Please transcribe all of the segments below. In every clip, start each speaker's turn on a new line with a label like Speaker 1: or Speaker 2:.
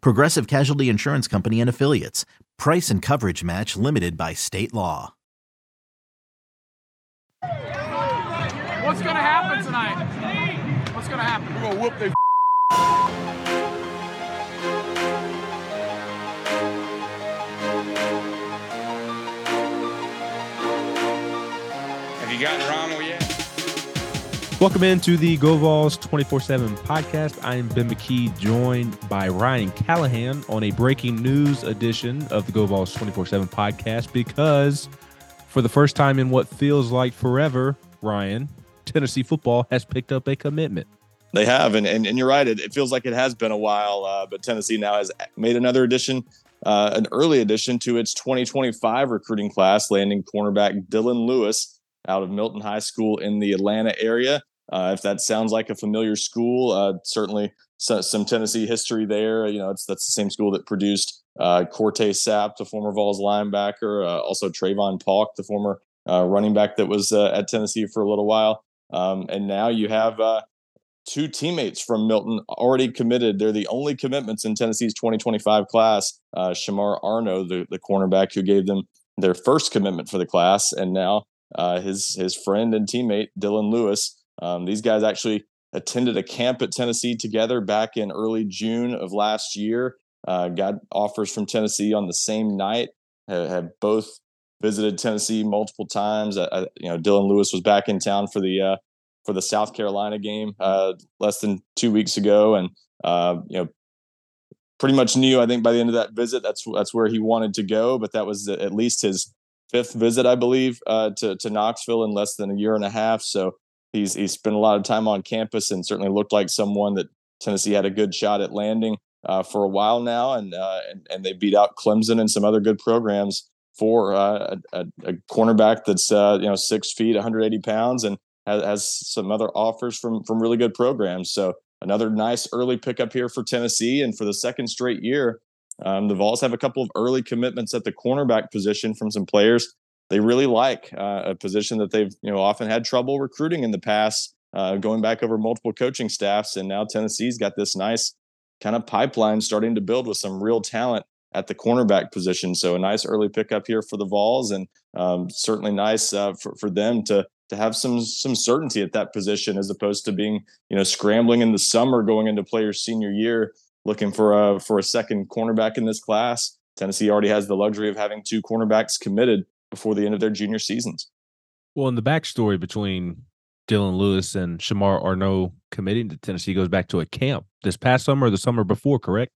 Speaker 1: Progressive Casualty Insurance Company and Affiliates. Price and coverage match limited by state law.
Speaker 2: What's going to happen tonight? What's going to happen?
Speaker 3: We're going to whoop their
Speaker 4: Have you gotten Rommel yet?
Speaker 5: Welcome into the Go Vols 24 7 podcast. I am Ben McKee, joined by Ryan Callahan on a breaking news edition of the Go Vols 24 7 podcast because for the first time in what feels like forever, Ryan, Tennessee football has picked up a commitment.
Speaker 6: They have, and, and, and you're right. It, it feels like it has been a while, uh, but Tennessee now has made another addition, uh, an early addition to its 2025 recruiting class, landing cornerback Dylan Lewis out of Milton High School in the Atlanta area. Uh, if that sounds like a familiar school, uh, certainly some, some, Tennessee history there. You know, it's that's the same school that produced uh, Cortez Sapp, the former Vols linebacker, uh, also Trayvon Paulk, the former uh, running back that was uh, at Tennessee for a little while. Um, and now you have two teammates from Milton already committed. They're the only commitments in Tennessee's 2025 class. Shamar Arnoux, the, the cornerback who gave them their first commitment for the class, and now his his friend and teammate Dylan Lewis. Um, these guys actually attended a camp at Tennessee together back in early June of last year. Uh, got offers from Tennessee on the same night. Have, have both visited Tennessee multiple times. Uh, you know, Dylan Lewis was back in town for the uh, for the South Carolina game uh, less than two weeks ago, and uh, you know, pretty much knew. I think by the end of that visit, that's that's where he wanted to go. But that was at least his fifth visit, I believe, uh, to to Knoxville in less than a year and a half. So he's he's spent a lot of time on campus and certainly looked like someone that Tennessee had a good shot at landing uh, for a while now, and, uh, and and they beat out Clemson and some other good programs for uh, a, a, cornerback that's uh, you know six feet, 180 pounds, and has, has some other offers from from really good programs. So another nice early pickup here for Tennessee, and for the second straight year, um, the Vols have a couple of early commitments at the cornerback position from some players they really like uh, a position that they've you know often had trouble recruiting in the past, uh, going back over multiple coaching staffs, and now Tennessee's got this nice kind of pipeline starting to build with some real talent at the cornerback position. So a nice early pickup here for the Vols, and um, certainly nice uh, for for them to to have some some certainty at that position as opposed to being you know scrambling in the summer going into players senior year looking for a for a second cornerback in this class. Tennessee already has the luxury of having two cornerbacks committed before the end of their junior seasons.
Speaker 5: Well, in the backstory between Dylan Lewis and Shamar Arnoux committing to Tennessee goes back to a camp this past summer or the summer before, correct?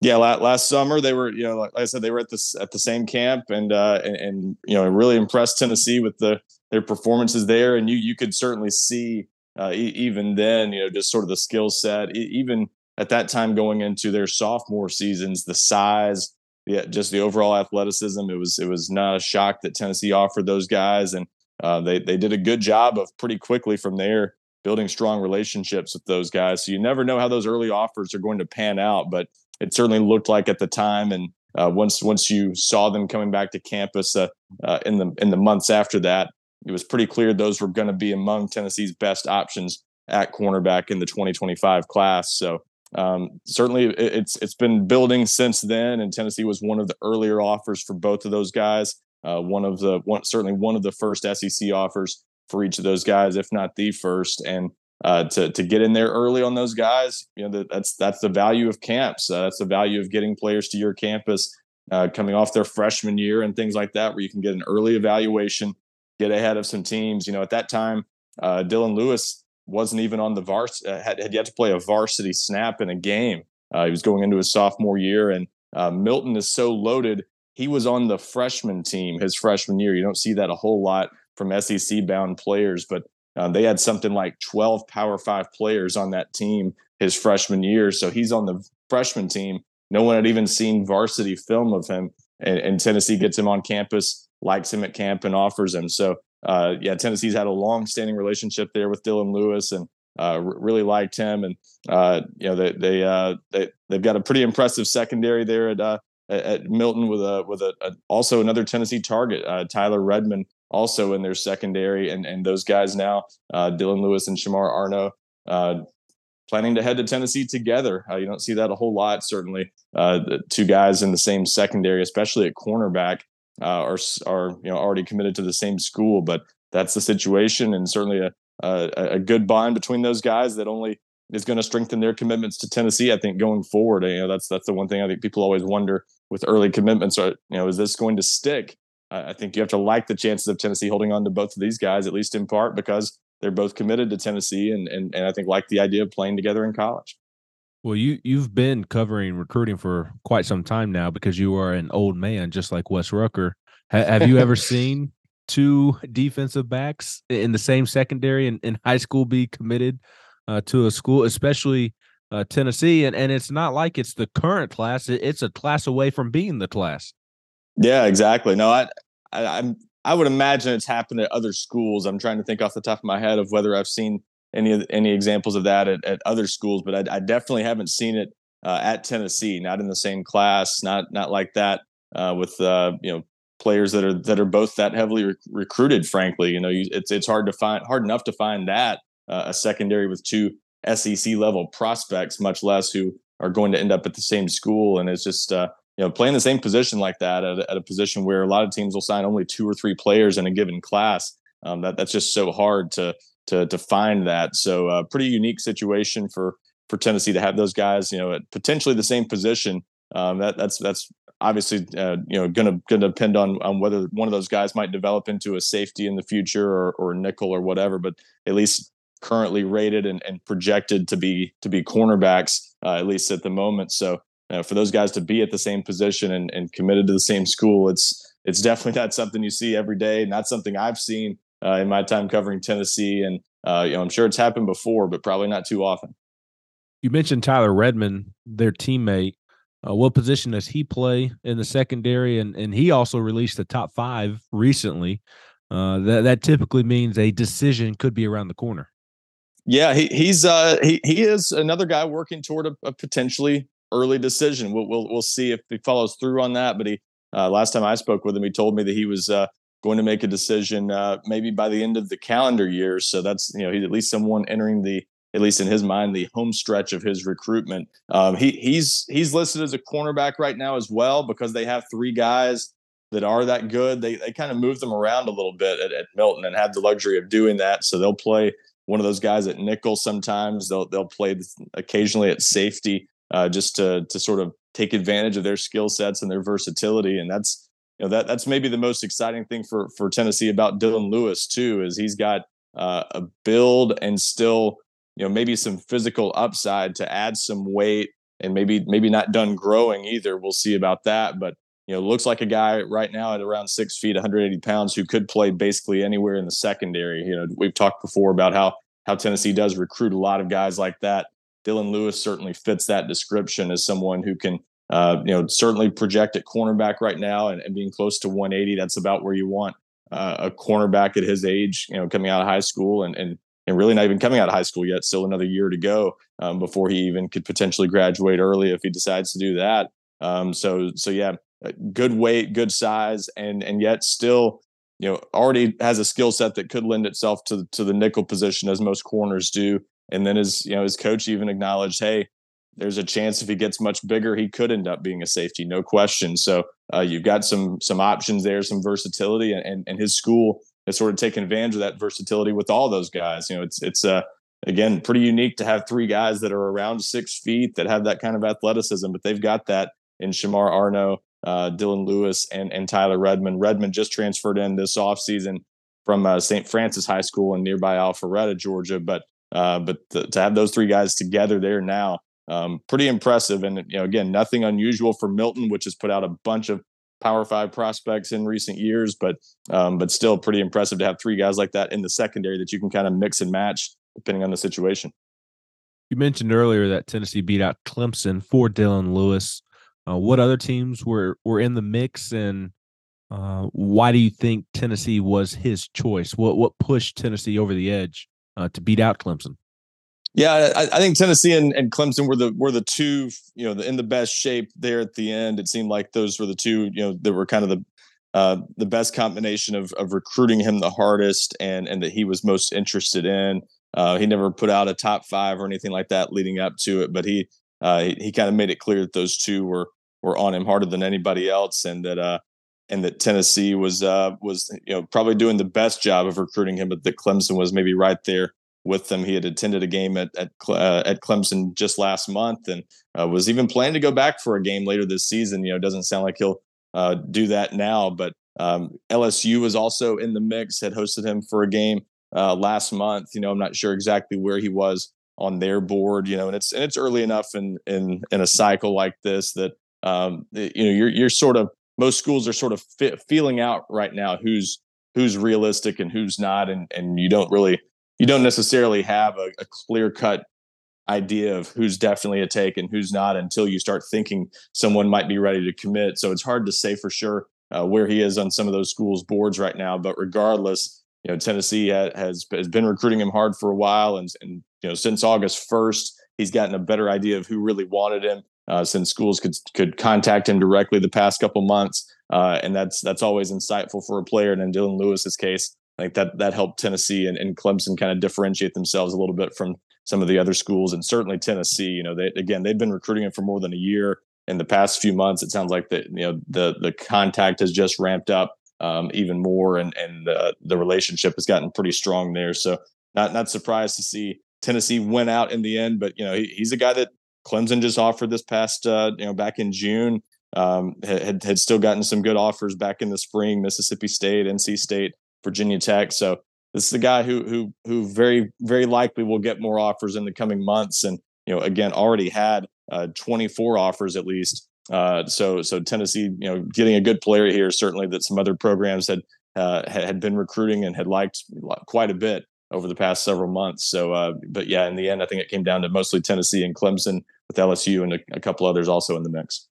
Speaker 6: Yeah, last summer they were, you know, like I said, they were at this at the same camp and uh, and, and you know really impressed Tennessee with the their performances there, and you you could certainly see uh, e- even then, you know, just sort of the skill set, e- even at that time going into their sophomore seasons, the size, yeah, just the overall athleticism. It was it was not a shock that Tennessee offered those guys, and uh, they they did a good job of pretty quickly from there building strong relationships with those guys. So you never know how those early offers are going to pan out, but it certainly looked like at the time, and uh, once once you saw them coming back to campus uh, uh in the in the months after that, it was pretty clear those were going to be among Tennessee's best options at cornerback in the 2025 class. So um, certainly it's it's been building since then, and Tennessee was one of the earlier offers for both of those guys. Uh, one of the one certainly one of the first SEC offers for each of those guys, if not the first. And uh, to to get in there early on those guys, you know that's that's the value of camps. Uh, that's the value of getting players to your campus uh, coming off their freshman year and things like that, where you can get an early evaluation, get ahead of some teams. You know, at that time, uh, Dylan Lewis wasn't even on the varsity, uh, had, had yet to play a varsity snap in a game. Uh, he was going into his sophomore year, and uh, Milton is so loaded. He was on the freshman team his freshman year. You don't see that a whole lot from SEC bound players, but um, they had something like 12 Power Five players on that team his freshman year. So he's on the freshman team. No one had even seen varsity film of him, and, and Tennessee gets him on campus, likes him at camp, and offers him. So uh, yeah, Tennessee's had a long-standing relationship there with Dylan Lewis, and uh, really liked him. And uh, you know they they uh, they they've got a pretty impressive secondary there at uh, at Milton with a with a, a also another Tennessee target, uh, Tyler Redmond, also in their secondary, and and those guys now, Dylan Lewis and Shamar Arnoux. Planning to head to Tennessee together. you don't see that a whole lot, certainly. the two guys in the same secondary, especially at cornerback uh, are are you know already committed to the same school. But that's the situation, and certainly a a, a good bond between those guys that only is going to strengthen their commitments to Tennessee. I think going forward, you know that's that's the one thing I think people always wonder with early commitments. Are you know is this going to stick? I think you have to like the chances of Tennessee holding on to both of these guys, at least in part because they're both committed to Tennessee, and and and I think like the idea of playing together in college.
Speaker 5: Well, you you've been covering recruiting for quite some time now because you are an old man, just like Wes Rucker. Ha- have you ever seen two defensive backs in the same secondary in, in high school be committed uh, to a school, especially uh, Tennessee? And and it's not like it's the current class; it's a class away from being the class.
Speaker 6: Yeah, exactly. No, I, I I'm I would imagine it's happened at other schools. I'm trying to think off the top of my head of whether I've seen any any examples of that at, at other schools, but I, I, definitely haven't seen it uh, at Tennessee. Not in the same class, not not like that uh, with uh, you know players that are that are both that heavily rec- recruited. Frankly, you know, you, it's it's hard to find hard enough to find that uh, a secondary with two SEC level prospects, much less who are going to end up at the same school. And it's just uh, you know playing the same position like that at, at, a position where a lot of teams will sign only two or three players in a given class. Um, that that's just so hard to to to find that. So uh, pretty unique situation for for Tennessee to have those guys, you know, at potentially the same position. Um, that that's that's obviously uh, you know going to going to depend on on whether one of those guys might develop into a safety in the future or or nickel or whatever. But at least currently rated and, and projected to be to be cornerbacks uh, at least at the moment. So uh, for those guys to be at the same position and, and committed to the same school, it's it's definitely not something you see every day. Not something I've seen uh, in my time covering Tennessee, and uh, you know I'm sure it's happened before, but probably not too often.
Speaker 5: You mentioned Tyler Redmond, their teammate. Uh, what position does he play in the secondary? And and he also released the top five recently. Uh, that that typically means a decision could be around the corner.
Speaker 6: Yeah, he, he's uh, he he is another guy working toward a, a potentially early decision. We'll, we'll we'll see if he follows through on that. But he uh, last time I spoke with him, he told me that he was uh, going to make a decision uh, maybe by the end of the calendar year. So that's you know he's at least someone entering the at least in his mind the home stretch of his recruitment. Um, he he's he's listed as a cornerback right now as well because they have three guys that are that good. They they kind of move them around a little bit at, at Milton and have the luxury of doing that. So they'll play one of those guys at nickel sometimes. They'll they'll play occasionally at safety uh, just to to sort of take advantage of their skill sets and their versatility. And that's you know that that's maybe the most exciting thing for for Tennessee about Dylan Lewis too is he's got uh, a build and still you know maybe some physical upside to add some weight and maybe maybe not done growing either. We'll see about that, but you know looks like a guy right now at around six feet, 180 pounds who could play basically anywhere in the secondary. You know we've talked before about how how Tennessee does recruit a lot of guys like that. Dylan Lewis certainly fits that description as someone who can uh, you know, certainly project at cornerback right now and, and, being close to 180. That's about where you want uh, a cornerback at his age, you know, coming out of high school and, and, and really not even coming out of high school yet. Still another year to go um, before he even could potentially graduate early if he decides to do that. Um, so, so yeah, good weight, good size, and and yet still, you know, already has a skill set that could lend itself to to the nickel position as most corners do. And then his, you know, his coach even acknowledged, hey, there's a chance if he gets much bigger, he could end up being a safety, no question. So uh, you've got some some options there, some versatility, and, and, and his school has sort of taken advantage of that versatility with all those guys. You know, it's it's uh, again pretty unique to have three guys that are around six feet that have that kind of athleticism, but they've got that in Shamar Arnoux uh, Dylan Lewis and and Tyler Redmond. Redmond just transferred in this offseason from uh, St. Francis High School in nearby Alpharetta, Georgia. But uh, but to, to have those three guys together there now, um, pretty impressive. And you know, again, nothing unusual for Milton, which has put out a bunch of Power Five prospects in recent years, but um, but still pretty impressive to have three guys like that in the secondary that you can kind of mix and match depending on the situation.
Speaker 5: You mentioned earlier that Tennessee beat out Clemson for Dylan Lewis. Uh, what other teams were were in the mix, and uh, why do you think Tennessee was his choice? What what pushed Tennessee over the edge uh, to beat out Clemson?
Speaker 6: Yeah, I, I think Tennessee and, and, Clemson were the were the two, you know, the, in the best shape there at the end. It seemed like those were the two, you know, that were kind of the uh, the best combination of of recruiting him the hardest and and that he was most interested in. Uh, he never put out a top five or anything like that leading up to it, but he uh, he, he kind of made it clear that those two were were on him harder than anybody else, and that uh, and that Tennessee was uh, was you know probably doing the best job of recruiting him, but that Clemson was maybe right there with them. He had attended a game at at, uh, at Clemson just last month and uh, was even planning to go back for a game later this season. You know, doesn't sound like he'll uh, do that now, but um, LSU was also in the mix. Had hosted him for a game uh, last month. You know, I'm not sure exactly where he was on their board. You know, and it's and it's early enough in in in a cycle like this that um, you know you're you're sort of most schools are sort of feeling out right now who's who's realistic and who's not, and and you don't really you don't necessarily have a, a clear cut idea of who's definitely a take and who's not until you start thinking someone might be ready to commit. So it's hard to say for sure uh, where he is on some of those schools' boards right now. But regardless, you know Tennessee ha- has has been recruiting him hard for a while, and and you know since August first, he's gotten a better idea of who really wanted him. Uh, since schools could could contact him directly the past couple months, uh, and that's that's always insightful for a player. And in Dylan Lewis's case, like that that helped Tennessee and, and Clemson kind of differentiate themselves a little bit from some of the other schools and certainly Tennessee. You know, they again they've been recruiting him for more than a year. In the past few months, it sounds like that you know the the contact has just ramped up um, even more, and and the the relationship has gotten pretty strong there. So not not surprised to see Tennessee went out in the end, but you know he, he's a guy that Clemson just offered this past uh, you know back in June. Um, had had still gotten some good offers back in the spring, Mississippi State, NC State. Virginia Tech. So this is a guy who who who very very likely will get more offers in the coming months, and you know again already had uh, 24 offers at least. Uh, so so Tennessee, you know, getting a good player here certainly that some other programs had uh, had been recruiting and had liked quite a bit over the past several months. So, uh, but yeah, in the end, I think it came down to mostly Tennessee and Clemson with LSU and a, a couple others also in the mix.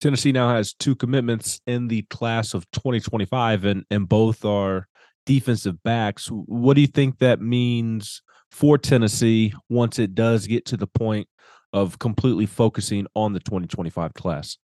Speaker 5: Tennessee now has two commitments in the class of 2025, and and both are defensive backs. What do you think that means for Tennessee once it does get to the point of completely focusing on the 2025 class?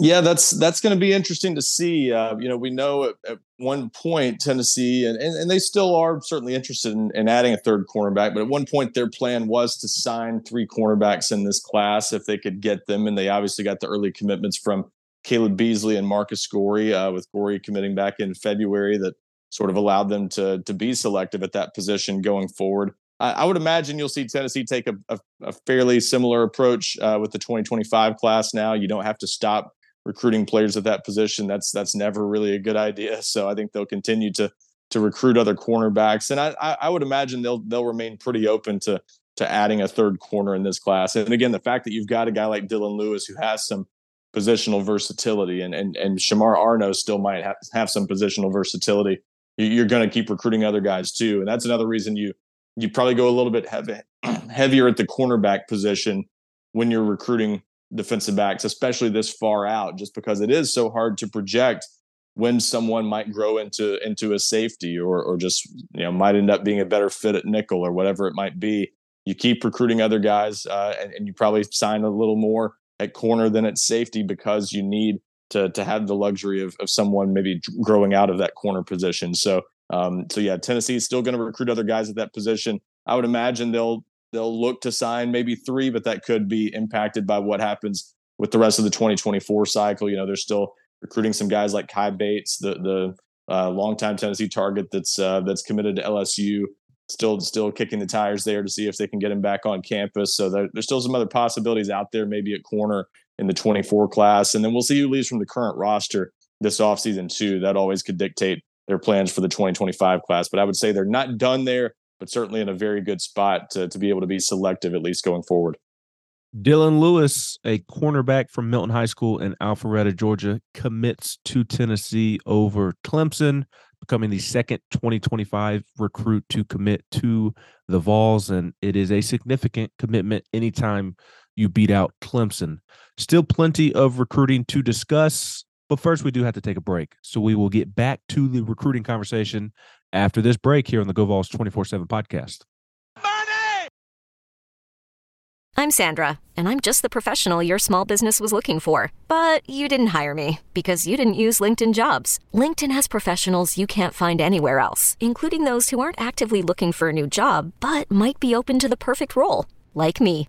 Speaker 6: Yeah, that's that's going to be interesting to see. Uh, you know, we know at, at, one point Tennessee, and, and, and they still are certainly interested in, in, adding a third cornerback, but at one point their plan was to sign three cornerbacks in this class if they could get them, and they obviously got the early commitments from Caleb Beasley and Marcus Goree, uh, with Goree committing back in February. That sort of allowed them to to be selective at that position going forward. I, I would imagine you'll see Tennessee take a, a, a fairly similar approach uh, with the 2025 class. Now you don't have to stop recruiting players at that position. That's that's never really a good idea. So I think they'll continue to to recruit other cornerbacks, and I, I, I would imagine they'll they'll remain pretty open to to adding a third corner in this class. And again, the fact that you've got a guy like Dylan Lewis who has some positional versatility, and and and Shamar Arnoux still might have some positional versatility you're going to keep recruiting other guys too, and that's another reason you you probably go a little bit heavy, heavier at the cornerback position when you're recruiting defensive backs, especially this far out, just because it is so hard to project when someone might grow into into a safety or or just you know might end up being a better fit at nickel or whatever it might be. You keep recruiting other guys, uh, and, and you probably sign a little more at corner than at safety because you need to to have the luxury of of someone maybe growing out of that corner position. So um, so yeah, Tennessee is still going to recruit other guys at that position. I would imagine they'll they'll look to sign maybe three, but that could be impacted by what happens with the rest of the 2024 cycle. You know, they're still recruiting some guys like Kai Bates, the the uh, longtime Tennessee target that's uh, that's committed to LSU. Still, still kicking the tires there to see if they can get him back on campus. So there, there's still some other possibilities out there, maybe at corner in the 24 class. And then we'll see who leaves from the current roster this offseason, too. That always could dictate their plans for the 2025 class. But I would say they're not done there, but certainly in a very good spot to, to be able to be selective, at least going forward.
Speaker 5: Dylan Lewis, a cornerback from Milton High School in Alpharetta, Georgia, commits to Tennessee over Clemson, becoming the second 2025 recruit to commit to the Vols. And it is a significant commitment anytime you beat out Clemson. Still plenty of recruiting to discuss, but first we do have to take a break. So we will get back to the recruiting conversation after this break here on the GoVols 24 7 podcast. Money!
Speaker 7: I'm Sandra, and I'm just the professional your small business was looking for. But you didn't hire me because you didn't use LinkedIn jobs. LinkedIn has professionals you can't find anywhere else, including those who aren't actively looking for a new job but might be open to the perfect role, like me.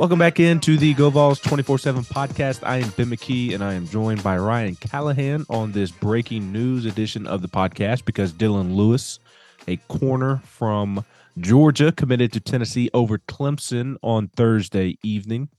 Speaker 5: Welcome back into the Go Vols 24 7 podcast. I am Ben McKee and I am joined by Ryan Callahan on this breaking news edition of the podcast because Dylan Lewis, a corner from Georgia committed to Tennessee over Clemson on Thursday evening.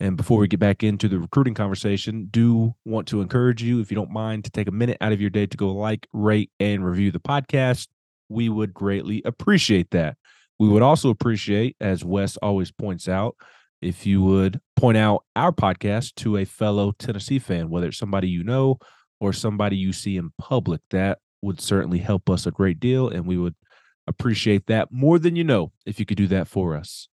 Speaker 5: And before we get back into the recruiting conversation, do want to encourage you, if you don't mind, to take a minute out of your day to go like, rate, and review the podcast. We would greatly appreciate that. We would also appreciate, as Wes always points out, if you would point out our podcast to a fellow Tennessee fan, whether it's somebody you know or somebody you see in public. That would certainly help us a great deal. And we would appreciate that more than you know if you could do that for us.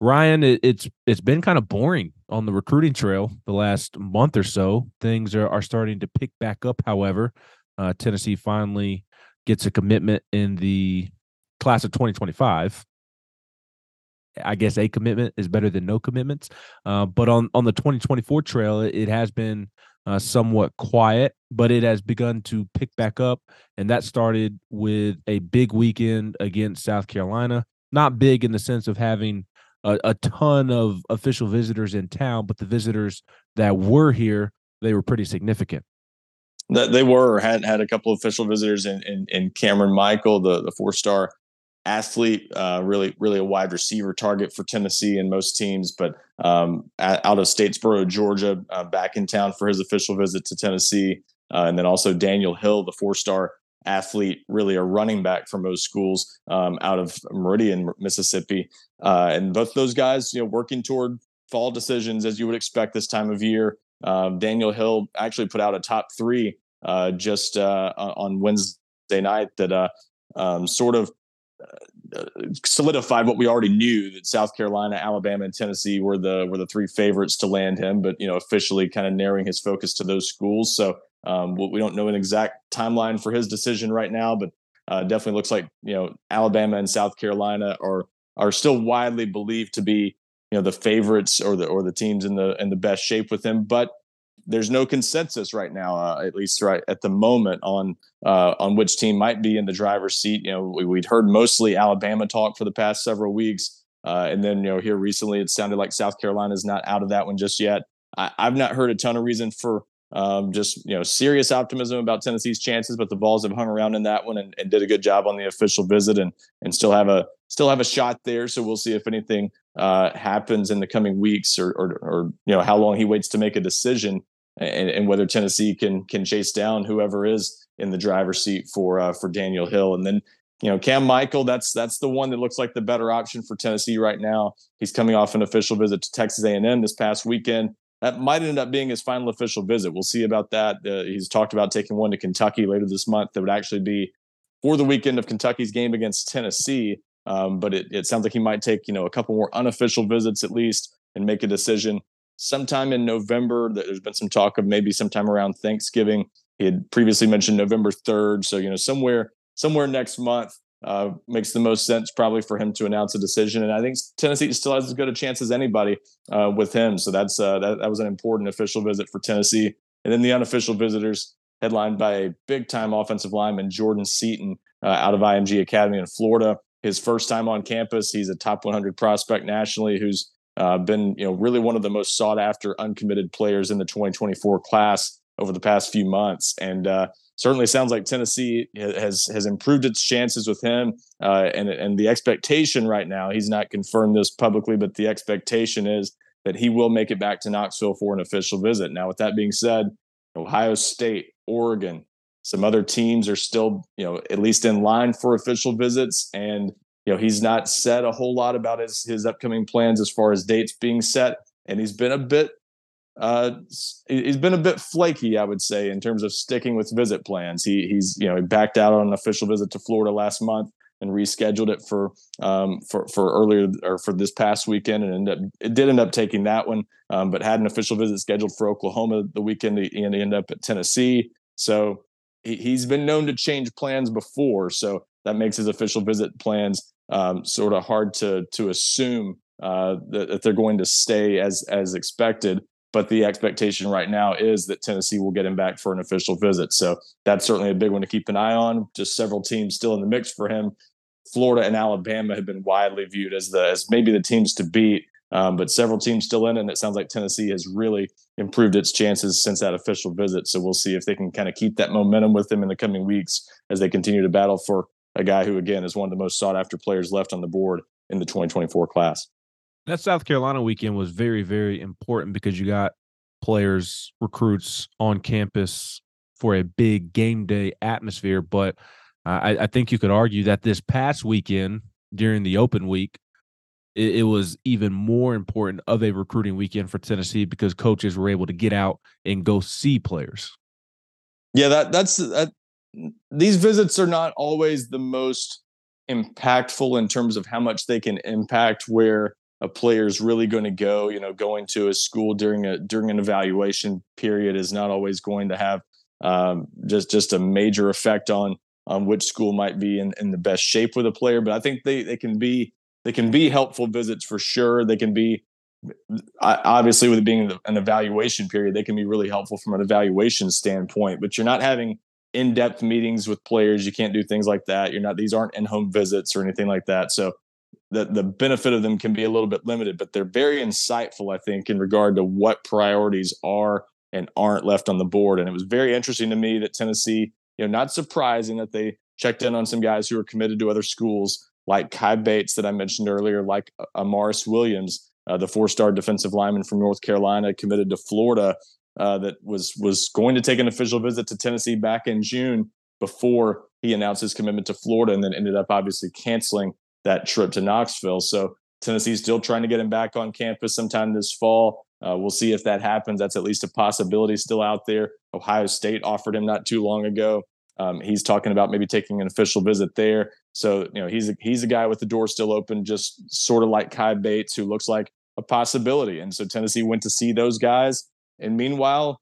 Speaker 5: Ryan, it, it's it's been kind of boring on the recruiting trail the last month or so. Things are, are starting to pick back up. However, uh, Tennessee finally gets a commitment in the class of 2025. I guess a commitment is better than no commitments. Uh, but on on the 2024 trail, it, has been uh, somewhat quiet, but it has begun to pick back up. And that started with a big weekend against South Carolina. Not big in the sense of having a, a ton of official visitors in town, but the visitors that were here, they were pretty significant.
Speaker 6: That they were had had a couple of official visitors in in, in Cameron Michael, the the four star athlete, uh, really, really a wide receiver target for Tennessee and most teams. But um, out of Statesboro, Georgia, uh, back in town for his official visit to Tennessee, uh, and then also Daniel Hill, the four-star athlete, really a running back for most schools um, out of Meridian, Mississippi, uh, and both those guys, you know, working toward fall decisions as you would expect this time of year. Um, Daniel Hill actually put out a top three uh, just uh, on Wednesday night that um, sort of uh, solidified what we already knew that South Carolina, Alabama, and Tennessee were the were the three favorites to land him, but you know officially kind of narrowing his focus to those schools. So um, we don't know an exact timeline for his decision right now, but uh, definitely looks like you know Alabama and South Carolina are are still widely believed to be you know the favorites or the or the teams in the in the best shape with him. But there's no consensus right now, uh, at least right at the moment, on uh, on which team might be in the driver's seat. You know, we, would heard mostly Alabama talk for the past several weeks, uh, and then you know here recently it sounded like South Carolina is not out of that one just yet. I, have not heard a ton of reason for um, just you know serious optimism about Tennessee's chances, but the Vols have hung around in that one and, and, did a good job on the official visit and and still have a still have a shot there. So we'll see if anything uh, happens in the coming weeks or, or, or you know how long he waits to make a decision and, and, whether Tennessee can can chase down whoever is in the driver's seat for uh, for Daniel Hill. And then you know Cam Michael, that's that's the one that looks like the better option for Tennessee right now. He's coming off an official visit to Texas A&M this past weekend. That might end up being his final official visit. We'll see about that. Uh, he's talked about taking one to Kentucky later this month. That would actually be for the weekend of Kentucky's game against Tennessee. Um, but it, it sounds like he might take you know a couple more unofficial visits at least and make a decision sometime in November. There's been some talk of maybe sometime around Thanksgiving. He had previously mentioned November 3rd, so you know somewhere somewhere next month uh, makes the most sense probably for him to announce a decision. And I think Tennessee still has as good a chance as anybody uh, with him. So that's uh, that, that was an important official visit for Tennessee. And then the unofficial visitors headlined by a big time offensive lineman, Jordan Seaton, uh, out of IMG Academy in Florida. His first time on campus. He's a top 100 prospect nationally who's uh, been, you know, really one of the most sought after uncommitted players in the 2024 class over the past few months. And uh, certainly sounds like Tennessee has has improved its chances with him. Uh, and and the expectation right now, he's not confirmed this publicly, but the expectation is that he will make it back to Knoxville for an official visit. Now, with that being said, Ohio State, Oregon, some other teams are still, you know, at least in line for official visits. And, you know, he's not said a whole lot about his his upcoming plans as far as dates being set. And he's been a bit uh, he's been a bit flaky, I would say, in terms of sticking with visit plans. He he's you know he backed out on an official visit to Florida last month and rescheduled it for um, for for earlier or for this past weekend, and ended up, it did end up taking that one, um, but had an official visit scheduled for Oklahoma the weekend, and he ended up at Tennessee. So he, he's been known to change plans before, so that makes his official visit plans um, sort of hard to to assume uh, that, that, they're going to stay as as expected. But the expectation right now is that Tennessee will get him back for an official visit. So that's certainly a big one to keep an eye on. Just several teams still in the mix for him. Florida and Alabama have been widely viewed as the as maybe the teams to beat, um, but several teams still in, and it sounds like Tennessee has really improved its chances since that official visit. So we'll see if they can kind of keep that momentum with them in the coming weeks as they continue to battle for a guy who, again, is one of the most sought after players left on the board in the 2024 class.
Speaker 5: That South Carolina weekend was very, very important because you got players, recruits on campus for a big game day atmosphere. But I, I think you could argue that this past weekend during the open week, it, it, was even more important of a recruiting weekend for Tennessee because coaches were able to get out and go see players.
Speaker 6: Yeah, that that's that. These visits are not always the most impactful in terms of how much they can impact where a player is really going to go. You know, going to a school during a during an evaluation period is not always going to have um, just just a major effect on on which school might be in, in the best shape with a player. But I think they they can be they can be helpful visits for sure. They can be obviously with it being an evaluation period, they can be really helpful from an evaluation standpoint. But you're not having in-depth meetings with players. You can't do things like that. You're not these aren't in-home visits or anything like that. So the the benefit of them can be a little bit limited, but they're very insightful, I think, in regard to what priorities are and aren't left on the board. And it was very interesting to me that Tennessee, you know, not surprising that they checked in on some guys who are committed to other schools like Kai Bates that I mentioned earlier, like uh, Amaris Williams, uh, the four-star defensive lineman from North Carolina, committed to Florida, uh, that was was going to take an official visit to Tennessee back in June before he announced his commitment to Florida, and then ended up obviously canceling that trip to Knoxville. So Tennessee's still trying to get him back on campus sometime this fall. Uh, we'll see if that happens. That's at least a possibility still out there. Ohio State offered him not too long ago. Um, he's talking about maybe taking an official visit there. So you know he's a, he's a guy with the door still open, just sort of like Kai Bates, who looks like a possibility. And so Tennessee went to see those guys. And meanwhile,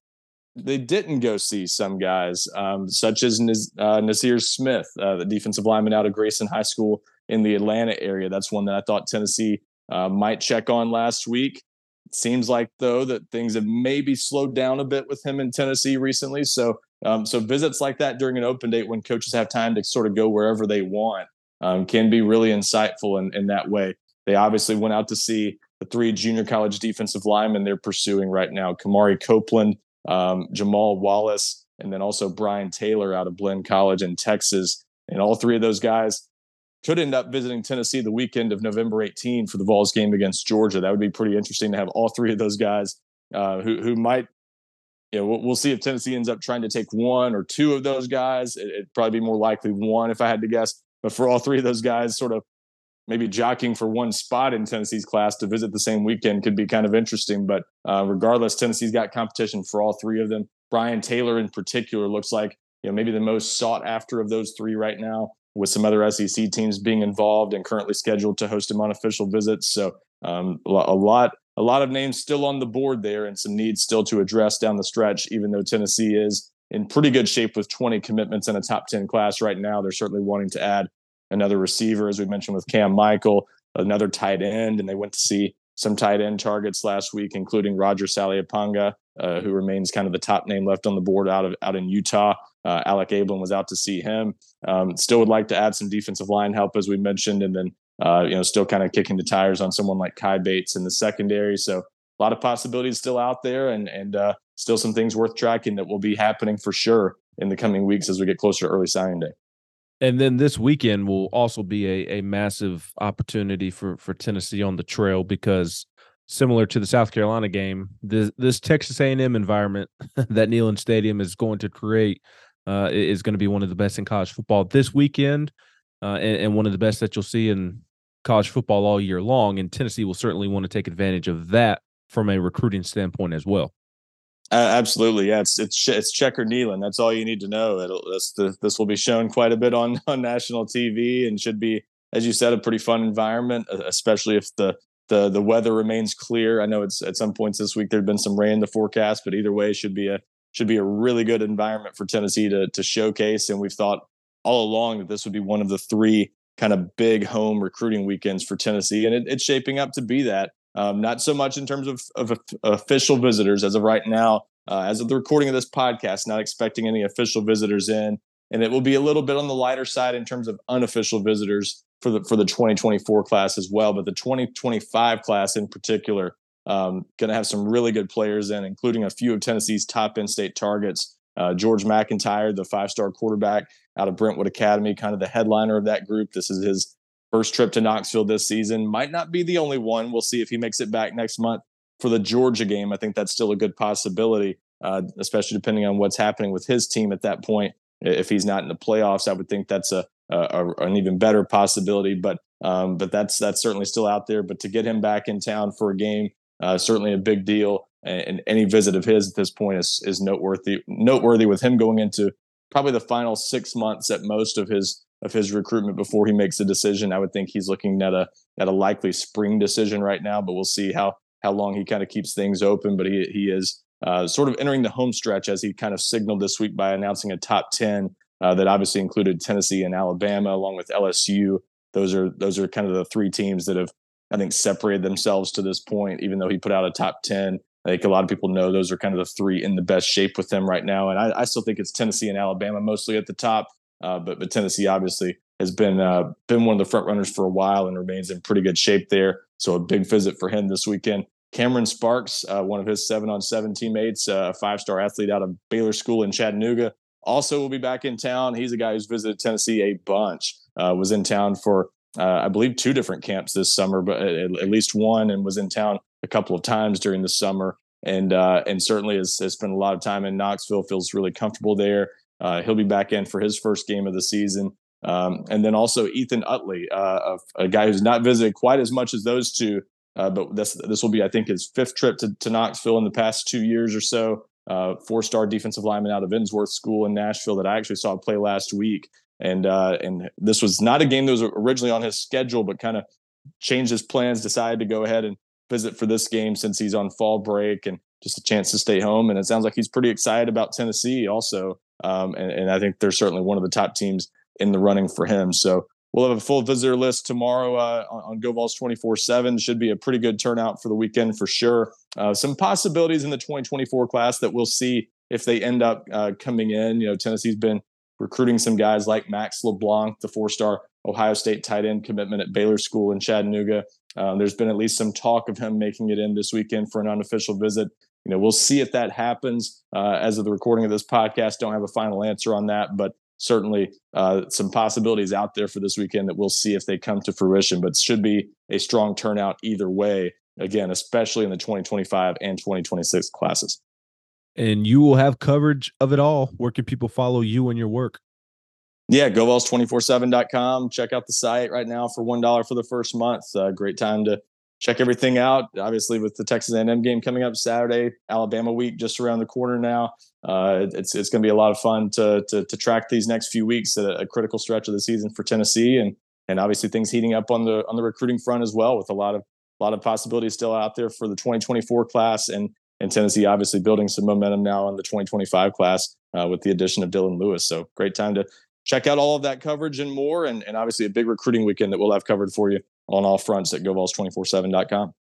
Speaker 6: they didn't go see some guys, um, such as uh, Nazir Smith, uh, the defensive lineman out of Grayson High School in the Atlanta area. That's one that I thought Tennessee uh, might check on last week. It seems like though that things have maybe slowed down a bit with him in Tennessee recently. So um, so visits like that during an open date when coaches have time to sort of go wherever they want um, can be really insightful in, in that way. They obviously went out to see the three junior college defensive linemen they're pursuing right now: Kamari Copeland, um, Jamal Wallace, and then also Brian Taylor out of Blinn College in Texas. And all three of those guys could end up visiting Tennessee the weekend of November 18 for the Vols game against Georgia. That would be pretty interesting to have all three of those guys uh, who who might. You know, we'll, we'll, see if Tennessee ends up trying to take one or two of those guys. It, would probably be more likely one if I had to guess. But for all three of those guys, sort of maybe jockeying for one spot in Tennessee's class to visit the same weekend could be kind of interesting. But uh, regardless, Tennessee's got competition for all three of them. Brian Taylor, in particular, looks like you know maybe the most sought after of those three right now, with some other SEC teams being involved and currently scheduled to host him on official visits. So um, a lot a lot of names still on the board there, and some needs still to address down the stretch. Even though Tennessee is in pretty good shape with 20 commitments in a top 10 class right now, they're certainly wanting to add another receiver, as we mentioned with Cam Michael, another tight end, and they went to see some tight end targets last week, including Roger Saleapaga, uh, who remains kind of the top name left on the board out of out in Utah. Uh, Alec Abeln was out to see him. Um, still would like to add some defensive line help, as we mentioned, and then uh, you know still kind of kicking the tires on someone like Kai Bates in the secondary. So a lot of possibilities still out there, and and uh, still some things worth tracking that will be happening for sure in the coming weeks as we get closer to early signing day.
Speaker 5: And then this weekend will also be a, a massive opportunity for for Tennessee on the trail because similar to the South Carolina game, this this Texas A&M environment that Neyland Stadium is going to create uh, is going to be one of the best in college football this weekend, uh, and, and, one of the best that you'll see in college football all year long. And Tennessee will certainly want to take advantage of that from a recruiting standpoint as well.
Speaker 6: Uh, absolutely, yeah. It's it's it's Checker Neyland. That's all you need to know. It'll this this will be shown quite a bit on on national TV and should be, as you said, a pretty fun environment, especially if the the the weather remains clear. I know it's at some points this week there'd been some rain in the forecast, but either way, should be a should be a really good environment for Tennessee to to showcase. And we've thought all along that this would be one of the three kind of big home recruiting weekends for Tennessee, and it, it's shaping up to be that. Um, not so much in terms of, of official visitors as of right now. Uh, as of the recording of this podcast, not expecting any official visitors in, and it will be a little bit on the lighter side in terms of unofficial visitors for the for the 2024 class as well. But the 2025 class in particular, um, going to have some really good players in, including a few of Tennessee's top in-state targets. Uh, George MacIntyre, the five-star quarterback out of Brentwood Academy, kind of the headliner of that group. This is his First trip to Knoxville this season might not be the only one. We'll see if he makes it back next month for the Georgia game. I think that's still a good possibility, uh, especially depending on what's happening with his team at that point. If he's not in the playoffs, I would think that's a, a an even better possibility. But um, but that's that's certainly still out there. But to get him back in town for a game, uh, certainly a big deal. And, any visit of his at this point is is noteworthy. Noteworthy with him going into probably the final six months at most of his of his recruitment before he makes a decision. I would think he's looking at a at a likely spring decision right now, but we'll see how how long he kind of keeps things open. But he he is uh, sort of entering the home stretch as he kind of signaled this week by announcing a top ten uh, that obviously included Tennessee and Alabama along with LSU. Those are those are kind of the three teams that have I think separated themselves to this point. Even though he put out a top ten, I think a lot of people know those are kind of the three in the best shape with them right now. And I, I still think it's Tennessee and Alabama mostly at the top. Uh, but but Tennessee obviously has been uh, been one of the front runners for a while and remains in pretty good shape there. So a big visit for him this weekend. Cameron Sparks, uh, one of his seven on seven teammates, uh, a five star athlete out of Baylor School in Chattanooga, also will be back in town. He's a guy who's visited Tennessee a bunch. Uh, was in town for uh, I believe two different camps this summer, but at, at, least one, and was in town a couple of times during the summer. And and certainly has, has spent a lot of time in Knoxville. Feels really comfortable there. Uh, he'll be back in for his first game of the season. Um, and then also Ethan Utley, uh, a, a, guy who's not visited quite as much as those two, uh, but this this will be, I think, his fifth trip to, to Knoxville in the past two years or so. Uh, four star defensive lineman out of Ensworth School in Nashville that I actually saw play last week. And uh, and this was not a game that was originally on his schedule, but kind of changed his plans, decided to go ahead and visit for this game since he's on fall break and just a chance to stay home. And it sounds like he's pretty excited about Tennessee also. Um, and, and, I think they're certainly one of the top teams in the running for him. So we'll have a full visitor list tomorrow uh, on, on GoVols 24 7. Should be a pretty good turnout for the weekend for sure. Uh, some possibilities in the 2024 class that we'll see if they end up uh, coming in. You know, Tennessee's been recruiting some guys like Max LeBlanc, the four star Ohio State tight end commitment at Baylor School in Chattanooga. Um, there's been at least some talk of him making it in this weekend for an unofficial visit you know, we'll see if that happens. Uh, as of the recording of this podcast, don't have a final answer on that, but certainly uh, some possibilities out there for this weekend that we'll see if they come to fruition. But should be a strong turnout either way. Again, especially in the 2025 and 2026 classes.
Speaker 5: And you will have coverage of it all. Where can people follow you and your work?
Speaker 6: Yeah, GoVols247.com. Check out the site right now for $1 for the first month. Uh, great time to check everything out. Obviously, with the Texas A&M game coming up Saturday, Alabama week just around the corner now. Uh, it's it's going to be a lot of fun to, to, to track these next few weeks a, a, critical stretch of the season for Tennessee, and and obviously things heating up on the on the recruiting front as well, with a lot of a lot of possibilities still out there for the 2024 class, and and Tennessee obviously building some momentum now on the 2025 class uh, with the addition of Dylan Lewis. So great time to check out all of that coverage and more, and, and obviously a big recruiting weekend that we'll have covered for you on all fronts at GoVols247.com.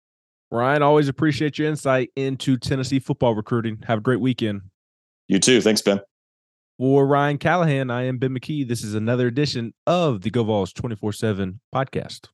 Speaker 5: Ryan, always appreciate your insight into Tennessee football recruiting. Have a great weekend.
Speaker 6: You too. Thanks, Ben.
Speaker 5: For Ryan Callahan, I am Ben McKee. This is another edition of the GoVols 24 7 podcast.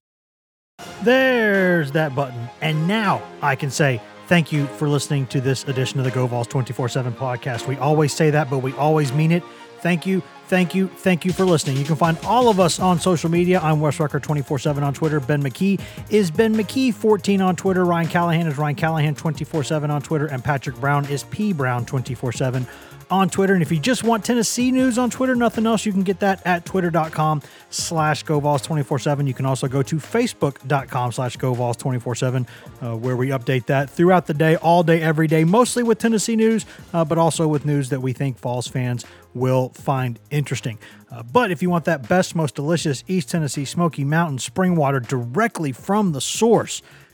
Speaker 8: There's that button. And now I can say thank you for listening to this edition of the GoVols 24 7 podcast. We always say that, but we always mean it. Thank you Thank you. Thank you for listening. You can find all of us on social media. I'm Wes Rucker 24 7 on Twitter. Ben McKee is Ben McKee 14 on Twitter. Ryan Callahan is Ryan Callahan 24 7 on Twitter. And Patrick Brown is P Brown 24 7 on Twitter. And if you just want Tennessee news on Twitter, nothing else, you can get that at twitter.com slash GoVols247. You can also go to facebook.com slash GoVols247, uh, where we update that throughout the day, all day, every day, mostly with Tennessee news, uh, but also with news that we think Vols fans will find interesting. Uh, but if you want that best, most delicious East Tennessee Smoky Mountain spring water directly from the source,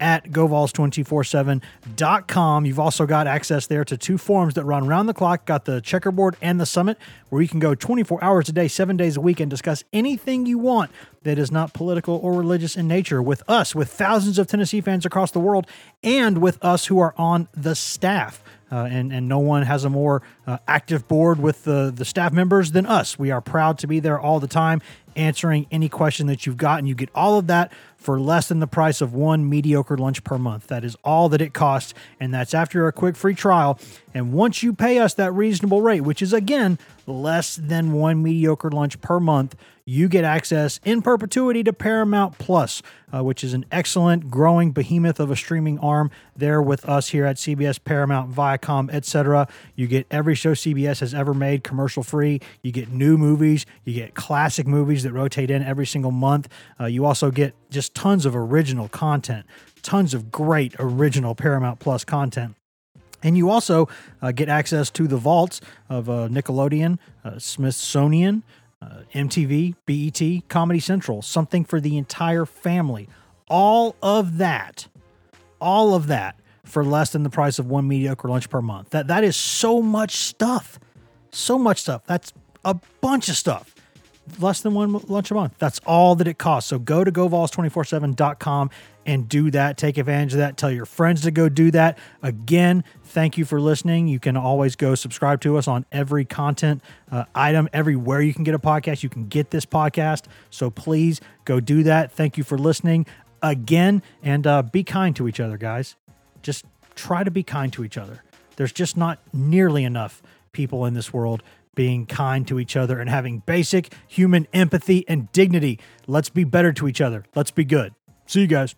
Speaker 8: at govols247.com. You've also got access there to two forums that run around the clock. Got the checkerboard and the summit, where you can go 24 hours a day, seven days a week, and discuss anything you want that is not political or religious in nature with us, with thousands of Tennessee fans across the world, and with us who are on the staff. Uh, and and no one has a more uh, active board with the the staff members than us. We are proud to be there all the time, answering any question that you've got, and you get all of that for less than the price of one mediocre lunch per month. That is all that it costs, and that's after a quick free trial. And once you pay us that reasonable rate, which is again less than one mediocre lunch per month, you get access in perpetuity to Paramount Plus, uh, which is an excellent, growing behemoth of a streaming arm there with us here at CBS, Paramount, Viacom, etc. You get every show CBS has ever made commercial free. You get new movies. You get classic movies that rotate in every single month. Uh, you also get just tons of original content, tons of great original Paramount Plus content. And you also uh, get access to the vaults of uh, Nickelodeon, uh, Smithsonian, uh, MTV, BET, Comedy Central, something for the entire family. All of that, all of that for less than the price of one mediocre lunch per month. That that is so much stuff. So much stuff. That's a bunch of stuff. Less than one lunch a month. That's all that it costs. So go to govols247.com and do that. Take advantage of that. Tell your friends to go do that. Again, thank you for listening. You can always go subscribe to us on every content uh, item, everywhere you can get a podcast. You can get this podcast. So please go do that. Thank you for listening again and uh, be kind to each other, guys. Just try to be kind to each other. There's just not nearly enough people in this world being kind to each other and having basic human empathy and dignity. Let's be better to each other. Let's be good. See you guys.